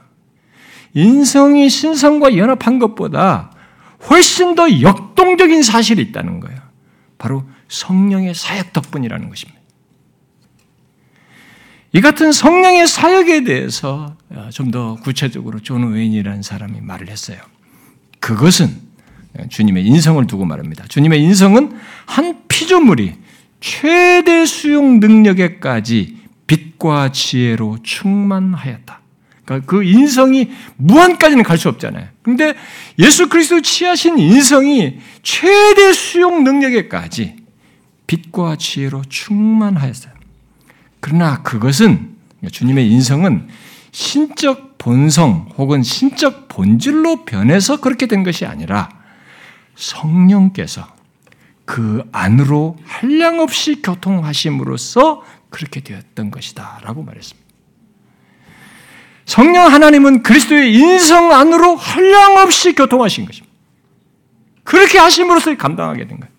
인성이 신성과 연합한 것보다 훨씬 더 역동적인 사실이 있다는 거예요. 바로 성령의 사역 덕분이라는 것입니다. 이 같은 성령의 사역에 대해서 좀 더 구체적으로 존 오웬이라는 사람이 말을 했어요. 그것은 주님의 인성을 두고 말합니다. 주님의 인성은 한 피조물이 최대 수용 능력에까지 빛과 지혜로 충만하였다. 그러니까 그 인성이 무한까지는 갈 수 없잖아요. 근데 예수 그리스도 취하신 인성이 최대 수용 능력에까지 빛과 지혜로 충만하였어요. 그러나 그것은 주님의 인성은 신적 본성 혹은 신적 본질로 변해서 그렇게 된 것이 아니라 성령께서 그 안으로 한량없이 교통하심으로써 그렇게 되었던 것이다. 라고 말했습니다. 성령 하나님은 그리스도의 인성 안으로 한량없이 교통하신 것입니다. 그렇게 하심으로써 감당하게 된 거예요.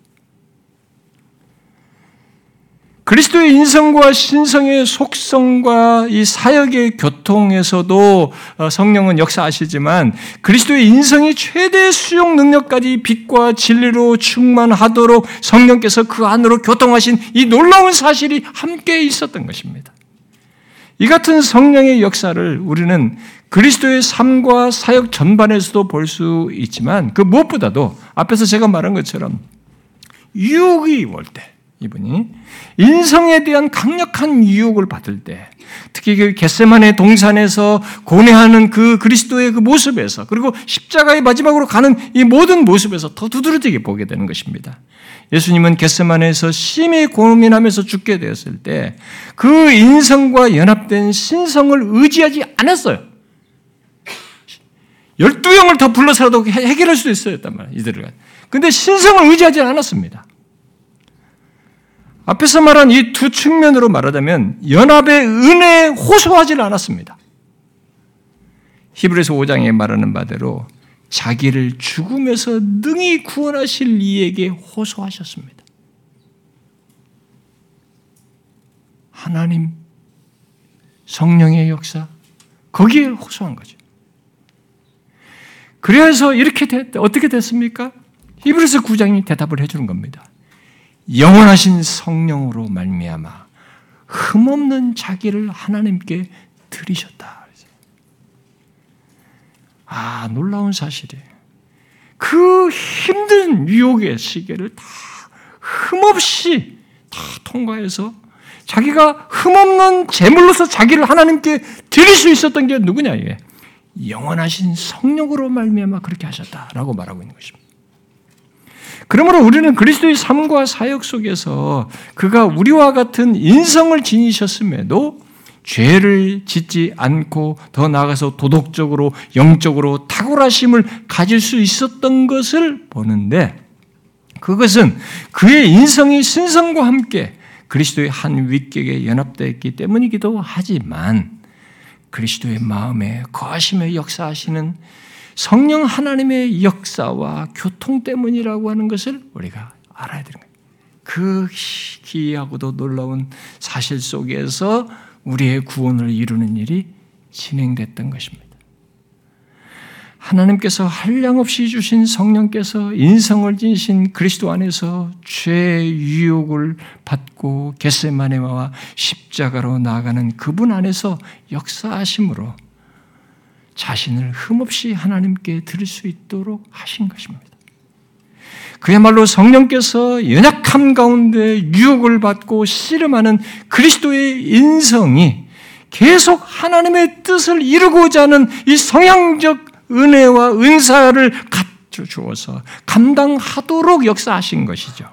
그리스도의 인성과 신성의 속성과 이 사역의 교통에서도 어, 성령은 역사하시지만 그리스도의 인성이 최대 수용 능력까지 빛과 진리로 충만하도록 성령께서 그 안으로 교통하신 이 놀라운 사실이 함께 있었던 것입니다. 이 같은 성령의 역사를 우리는 그리스도의 삶과 사역 전반에서도 볼 수 있지만 그 무엇보다도 앞에서 제가 말한 것처럼 유혹이 올 때, 이분이 인성에 대한 강력한 유혹을 받을 때, 특히 그 겟세만의 동산에서 고뇌하는 그 그리스도의 그 모습에서 그리고 십자가의 마지막으로 가는 이 모든 모습에서 더 두드러지게 보게 되는 것입니다. 예수님은 겟세만에서 심히 고민하면서 죽게 되었을 때 그 인성과 연합된 신성을 의지하지 않았어요. 열두 영을 더 불러서라도 해결할 수도 있었단 말이에요. 이들을. 근데 신성을 의지하지 않았습니다. 앞에서 말한 이 두 측면으로 말하자면 연합의 은혜에 호소하지 않았습니다. 히브리서 5장에 말하는 바대로 자기를 죽음에서 능히 구원하실 이에게 호소하셨습니다. 하나님, 성령의 역사, 거기에 호소한 거죠. 그래서 이렇게 됐, 어떻게 됐습니까? 히브리서 9장이 대답을 해주는 겁니다. 영원하신 성령으로 말미암아 흠없는 자기를 하나님께 드리셨다. 아 놀라운 사실이에요. 그 힘든 유혹의 시계를 다 흠없이 다 통과해서 자기가 흠없는 제물로서 자기를 하나님께 드릴 수 있었던 게 누구냐 이게 영원하신 성령으로 말미암아 그렇게 하셨다라고 말하고 있는 것입니다. 그러므로 우리는 그리스도의 삶과 사역 속에서 그가 우리와 같은 인성을 지니셨음에도 죄를 짓지 않고 더 나아가서 도덕적으로 영적으로 탁월하심을 가질 수 있었던 것을 보는데 그것은 그의 인성이 신성과 함께 그리스도의 한 위격에 연합되어 있기 때문이기도 하지만 그리스도의 마음에 거하심에 역사하시는 성령 하나님의 역사와 교통 때문이라고 하는 것을 우리가 알아야 되는 거예요. 그 기이하고도 놀라운 사실 속에서 우리의 구원을 이루는 일이 진행됐던 것입니다. 하나님께서 한량없이 주신 성령께서 인성을 지니신 그리스도 안에서 죄의 유혹을 받고 겟세마네와 십자가로 나아가는 그분 안에서 역사하심으로 자신을 흠없이 하나님께 드릴 수 있도록 하신 것입니다. 그야말로 성령께서 연약함 가운데 유혹을 받고 씨름하는 그리스도의 인성이 계속 하나님의 뜻을 이루고자 하는 이 성향적 은혜와 은사를 갖춰 주어서 감당하도록 역사하신 것이죠.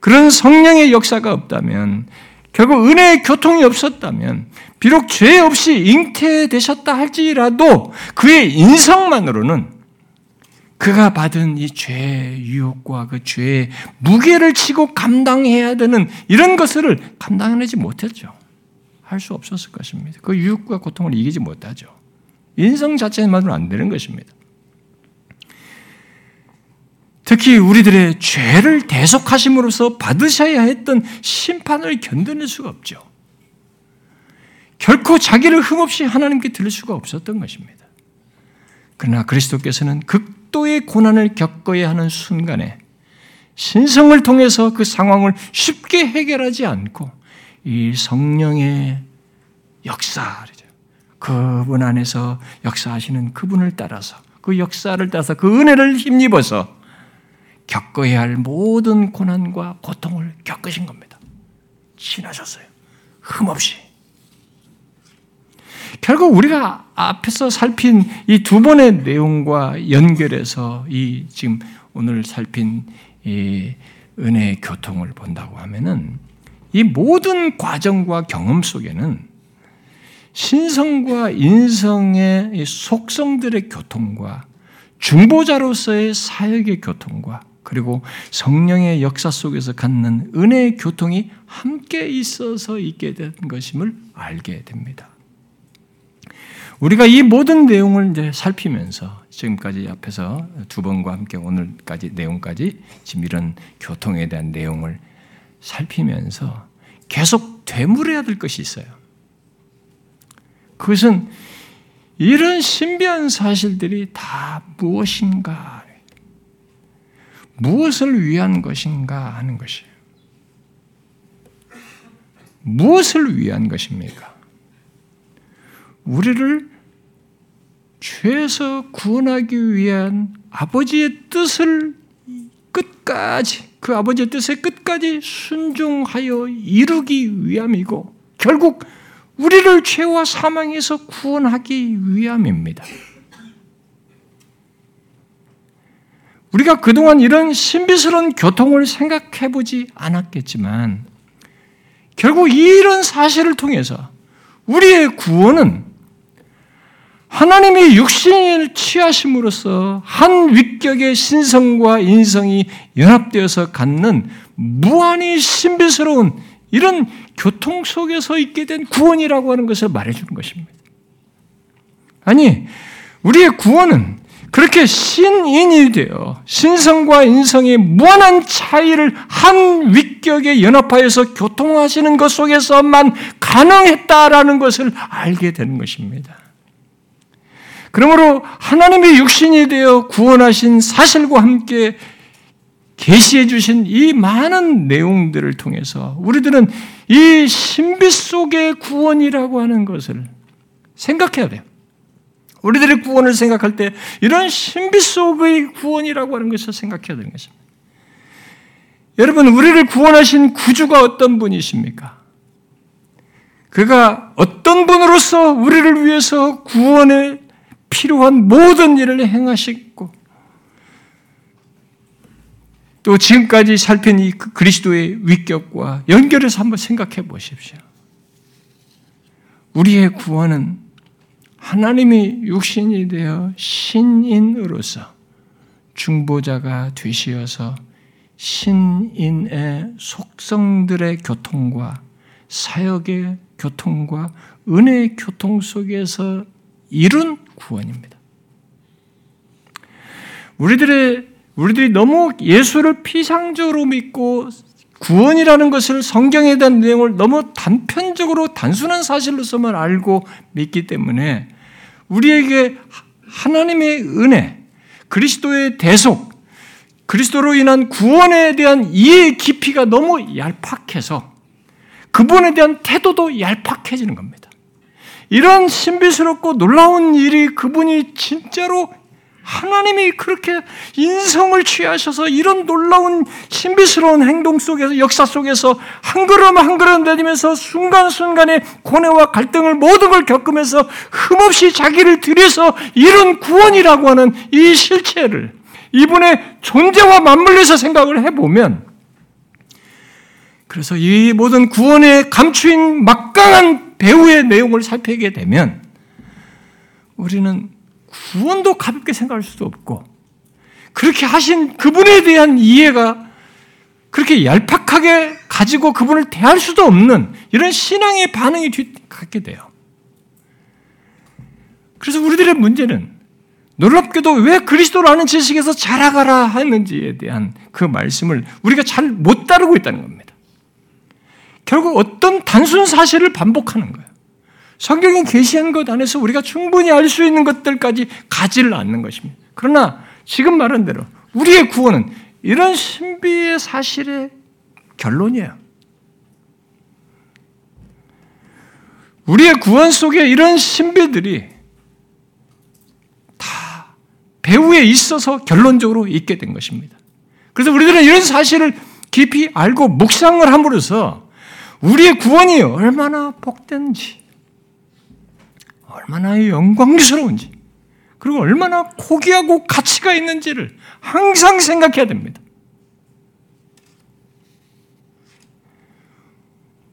그런 성령의 역사가 없다면 결국 은혜의 교통이 없었다면 비록 죄 없이 잉태되셨다 할지라도 그의 인성만으로는 그가 받은 이 죄의 유혹과 그 죄의 무게를 치고 감당해야 되는 이런 것을 감당하지 못했죠. 할 수 없었을 것입니다. 그 유혹과 고통을 이기지 못하죠. 인성 자체만으로 안 되는 것입니다. 특히 우리들의 죄를 대속하심으로써 받으셔야 했던 심판을 견뎌낼 수가 없죠. 결코 자기를 흠없이 하나님께 드릴 수가 없었던 것입니다. 그러나 그리스도께서는 극도의 고난을 겪어야 하는 순간에 신성을 통해서 그 상황을 쉽게 해결하지 않고 이 성령의 역사, 그분 안에서 역사하시는 그분을 따라서 그 역사를 따라서 그 은혜를 힘입어서 겪어야 할 모든 고난과 고통을 겪으신 겁니다. 지나셨어요. 흠없이. 결국 우리가 앞에서 살핀 이 두 번의 내용과 연결해서 이 지금 오늘 살핀 이 은혜의 교통을 본다고 하면은 이 모든 과정과 경험 속에는 신성과 인성의 속성들의 교통과 중보자로서의 사역의 교통과 그리고 성령의 역사 속에서 갖는 은혜의 교통이 함께 있어서 있게 된 것임을 알게 됩니다. 우리가 이 모든 내용을 이제 살피면서 지금까지 앞에서 두 번과 함께 오늘까지 내용까지 지금 이런 교통에 대한 내용을 살피면서 계속 되물어야 될 것이 있어요. 그것은 이런 신비한 사실들이 다 무엇인가, 무엇을 위한 것인가 하는 것이에요. 무엇을 위한 것입니까? 우리를 죄에서 구원하기 위한 아버지의 뜻을 끝까지 그 아버지의 뜻에 끝까지 순종하여 이루기 위함이고 결국 우리를 죄와 사망에서 구원하기 위함입니다. 우리가 그동안 이런 신비스러운 교통을 생각해 보지 않았겠지만 결국 이런 사실을 통해서 우리의 구원은 하나님의 육신을 취하심으로써 한 위격의 신성과 인성이 연합되어서 갖는 무한히 신비스러운 이런 교통 속에서 있게 된 구원이라고 하는 것을 말해주는 것입니다. 아니, 우리의 구원은 그렇게 신인이 되어 신성과 인성의 무한한 차이를 한 위격에 연합하여서 교통하시는 것 속에서만 가능했다라는 것을 알게 되는 것입니다. 그러므로 하나님의 육신이 되어 구원하신 사실과 함께 계시해 주신 이 많은 내용들을 통해서 우리들은 이 신비 속의 구원이라고 하는 것을 생각해야 돼요. 우리들의 구원을 생각할 때 이런 신비 속의 구원이라고 하는 것을 생각해야 되는 것입니다. 여러분, 우리를 구원하신 구주가 어떤 분이십니까? 그가 어떤 분으로서 우리를 위해서 구원에 필요한 모든 일을 행하셨고, 또 지금까지 살핀 이 그리스도의 위격과 연결해서 한번 생각해 보십시오. 우리의 구원은 하나님이 육신이 되어 신인으로서 중보자가 되시어서 신인의 속성들의 교통과 사역의 교통과 은혜의 교통 속에서 이룬 구원입니다. 우리들의 우리들이 너무 예수를 피상적으로 믿고 구원이라는 것을 성경에 대한 내용을 너무 단편적으로 단순한 사실로서만 알고 믿기 때문에 우리에게 하나님의 은혜, 그리스도의 대속, 그리스도로 인한 구원에 대한 이해의 깊이가 너무 얄팍해서 그분에 대한 태도도 얄팍해지는 겁니다. 이런 신비스럽고 놀라운 일이 그분이 진짜로 하나님이 그렇게 인성을 취하셔서 이런 놀라운 신비스러운 행동 속에서 역사 속에서 한 걸음 한 걸음 내리면서 순간순간의 고뇌와 갈등을 모든 걸 겪으면서 흠없이 자기를 들여서 이런 구원이라고 하는 이 실체를 이분의 존재와 맞물려서 생각을 해보면 그래서 이 모든 구원에 감추인 막강한 배우의 내용을 살피게 되면 우리는 구원도 가볍게 생각할 수도 없고 그렇게 하신 그분에 대한 이해가 그렇게 얄팍하게 가지고 그분을 대할 수도 없는 이런 신앙의 반응이 갖게 돼요. 그래서 우리들의 문제는 놀랍게도 왜 그리스도라는 지식에서 자라가라 하는지에 대한 그 말씀을 우리가 잘 못 따르고 있다는 겁니다. 결국 어떤 단순 사실을 반복하는 거예요. 성경이 계시한 것 안에서 우리가 충분히 알 수 있는 것들까지 가지를 않는 것입니다. 그러나 지금 말한 대로 우리의 구원은 이런 신비의 사실의 결론이에요. 우리의 구원 속에 이런 신비들이 다 배후에 있어서 결론적으로 있게 된 것입니다. 그래서 우리들은 이런 사실을 깊이 알고 묵상을 함으로써 우리의 구원이 얼마나 복된지, 얼마나 영광스러운지, 그리고 얼마나 고귀하고 가치가 있는지를 항상 생각해야 됩니다.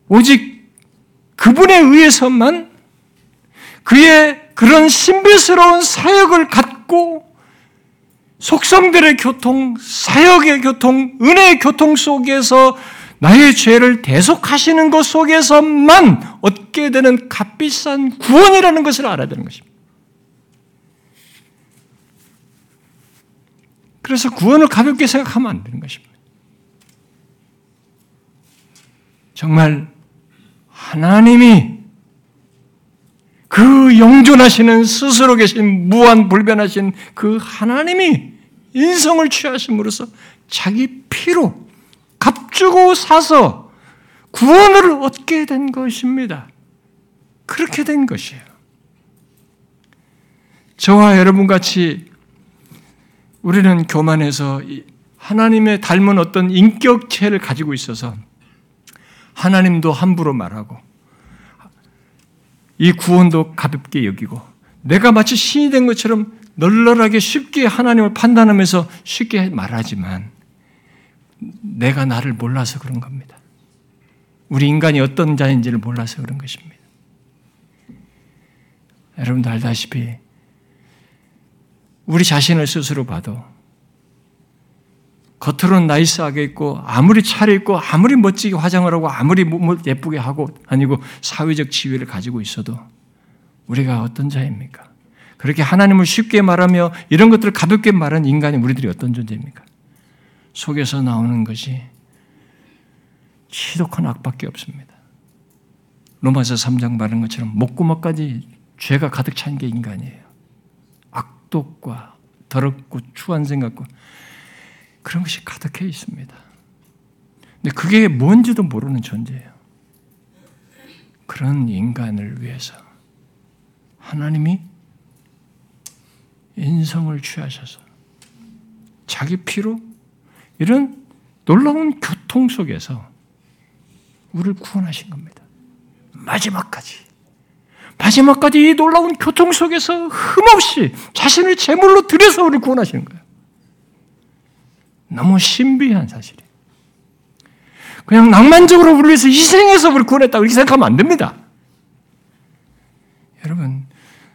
오직 그분에 의해서만 그의 그런 신비스러운 사역을 갖고 속성들의 교통, 사역의 교통, 은혜의 교통 속에서 나의 죄를 대속하시는 것 속에서만 얻게 되는 값비싼 구원이라는 것을 알아야 되는 것입니다. 그래서 구원을 가볍게 생각하면 안 되는 것입니다. 정말 하나님이 그 영존하시는 스스로 계신 무한 불변하신 그 하나님이 인성을 취하심으로써 자기 피로 값 주고 사서 구원을 얻게 된 것입니다. 그렇게 된 것이에요. 저와 여러분 같이 우리는 교만해서 하나님의 닮은 어떤 인격체를 가지고 있어서 하나님도 함부로 말하고 이 구원도 가볍게 여기고 내가 마치 신이 된 것처럼 널널하게 쉽게 하나님을 판단하면서 쉽게 말하지만 내가 나를 몰라서 그런 겁니다. 우리 인간이 어떤 자인지를 몰라서 그런 것입니다. 여러분도 알다시피 우리 자신을 스스로 봐도 겉으로는 나이스하게 있고 아무리 차려입고 아무리 멋지게 화장을 하고 아무리 예쁘게 하고 아니고 사회적 지위를 가지고 있어도 우리가 어떤 자입니까? 그렇게 하나님을 쉽게 말하며 이런 것들을 가볍게 말하는 인간이 우리들이 어떤 존재입니까? 속에서 나오는 것이 지독한 악밖에 없습니다. 로마서 3장 말하는 것처럼 목구멍까지 죄가 가득 찬 게 인간이에요. 악독과 더럽고 추한 생각과 그런 것이 가득해 있습니다. 근데 그게 뭔지도 모르는 존재예요. 그런 인간을 위해서 하나님이 인성을 취하셔서 자기 피로 이런 놀라운 교통 속에서 우리를 구원하신 겁니다. 마지막까지. 마지막까지 이 놀라운 교통 속에서 흠없이 자신을 제물로 들여서 우리를 구원하시는 거예요. 너무 신비한 사실이에요. 그냥 낭만적으로 우리를 위해서 희생해서 우리를 구원했다고 이렇게 생각하면 안 됩니다. 여러분,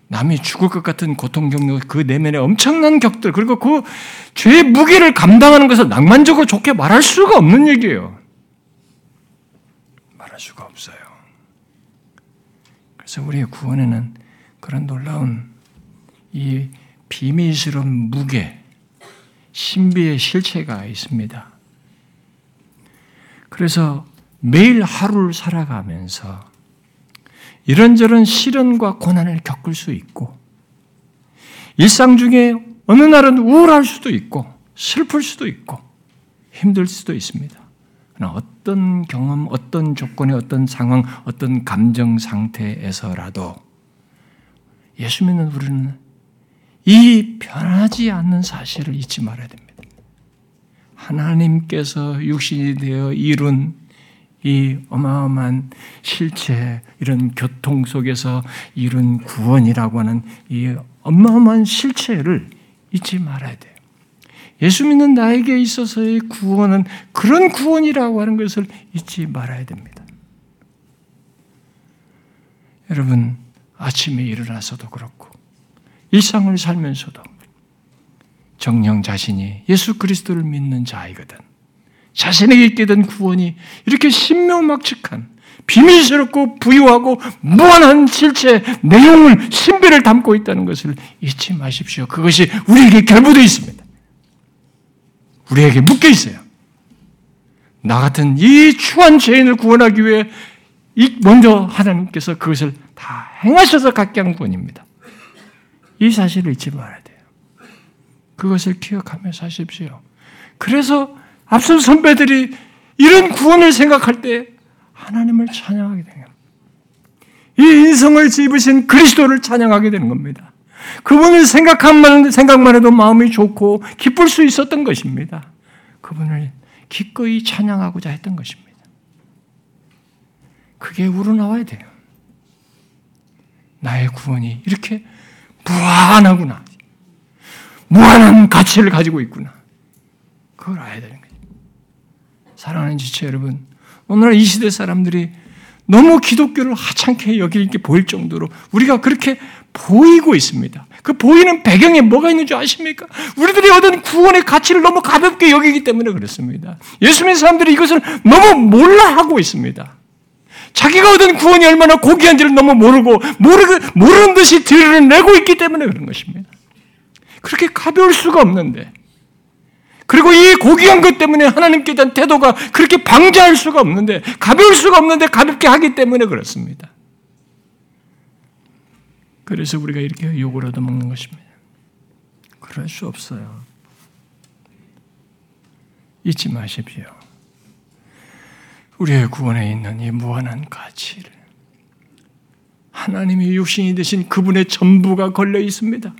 남이 죽을 것 같은 고통 경로 그 내면의 엄청난 격들 그리고 그 죄의 무게를 감당하는 것을 낭만적으로 좋게 말할 수가 없는 얘기예요. 말할 수가 없어요. 그래서 우리의 구원에는 그런 놀라운 이 비밀스러운 무게, 신비의 실체가 있습니다. 그래서 매일 하루를 살아가면서 이런저런 시련과 고난을 겪을 수 있고, 일상 중에 어느 날은 우울할 수도 있고, 슬플 수도 있고, 힘들 수도 있습니다. 어떤 경험, 어떤 조건의 어떤 상황, 어떤 감정 상태에서라도 예수 믿는 우리는 이 변하지 않는 사실을 잊지 말아야 됩니다. 하나님께서 육신이 되어 이룬 이 어마어마한 실체, 이런 교통 속에서 이룬 구원이라고 하는 이 어마어마한 실체를 잊지 말아야 돼요. 예수 믿는 나에게 있어서의 구원은 그런 구원이라고 하는 것을 잊지 말아야 됩니다. 여러분, 아침에 일어나서도 그렇고, 일상을 살면서도 정령 자신이 예수 그리스도를 믿는 자이거든. 자신에게 있게 된 구원이 이렇게 신묘막측한 비밀스럽고 부유하고 무한한 실체 내용을 신비를 담고 있다는 것을 잊지 마십시오. 그것이 우리에게 결부되어 있습니다. 우리에게 묶여 있어요. 나 같은 이 추한 죄인을 구원하기 위해 먼저 하나님께서 그것을 다 행하셔서 갖게 한 구원입니다. 이 사실을 잊지 말아야 돼요. 그것을 기억하며 사십시오. 그래서 앞선 선배들이 이런 구원을 생각할 때 하나님을 찬양하게 되는 이 인성을 입으신 그리스도를 찬양하게 되는 겁니다. 그분을 생각만, 생각만 해도 마음이 좋고 기쁠 수 있었던 것입니다. 그분을 기꺼이 찬양하고자 했던 것입니다. 그게 우러나와야 돼요. 나의 구원이 이렇게 무한하구나. 무한한 가치를 가지고 있구나. 그걸 알아야 되는 거죠. 사랑하는 지체 여러분, 오늘날 이 시대 사람들이 너무 기독교를 하찮게 여길 게 보일 정도로 우리가 그렇게 보이고 있습니다. 그 보이는 배경에 뭐가 있는 줄 아십니까? 우리들이 얻은 구원의 가치를 너무 가볍게 여기기 때문에 그렇습니다. 예수 믿는 사람들이 이것을 너무 몰라하고 있습니다. 자기가 얻은 구원이 얼마나 고귀한지를 너무 모르고 모르, 모르는 듯이 드러내고 있기 때문에 그런 것입니다. 그렇게 가벼울 수가 없는데 그리고 이 고귀한 것 때문에 하나님께 대한 태도가 그렇게 방자할 수가 없는데 가벼울 수가 없는데 가볍게 하기 때문에 그렇습니다. 그래서 우리가 이렇게 욕을 얻어먹는 것입니다. 그럴 수 없어요. 잊지 마십시오. 우리의 구원에 있는 이 무한한 가치를 하나님이 육신이 되신 그분의 전부가 걸려 있습니다.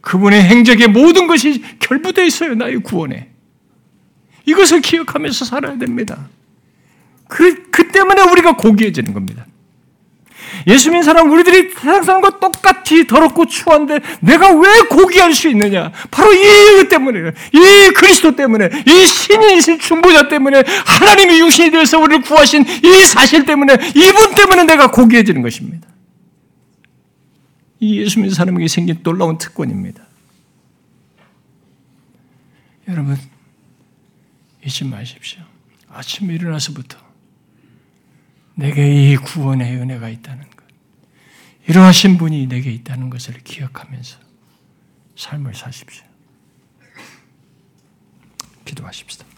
그분의 행적의 모든 것이 결부되어 있어요. 나의 구원에. 이것을 기억하면서 살아야 됩니다. 그, 그 때문에 우리가 고귀해지는 겁니다. 예수 믿는 사람 우리들이 세상 사람과 똑같이 더럽고 추한데 내가 왜 고귀할 수 있느냐? 바로 이 때문에, 이 그리스도 때문에, 이 신이신 중보자 때문에, 하나님이 육신이 되어서 우리를 구하신 이 사실 때문에, 이분 때문에 내가 고귀해지는 것입니다. 이 예수 믿는 사람에게 생긴 놀라운 특권입니다. 여러분, 잊지 마십시오. 아침에 일어나서부터 내게 이 구원의 은혜가 있다는 것, 이러하신 분이 내게 있다는 것을 기억하면서 삶을 사십시오. 기도하십시다.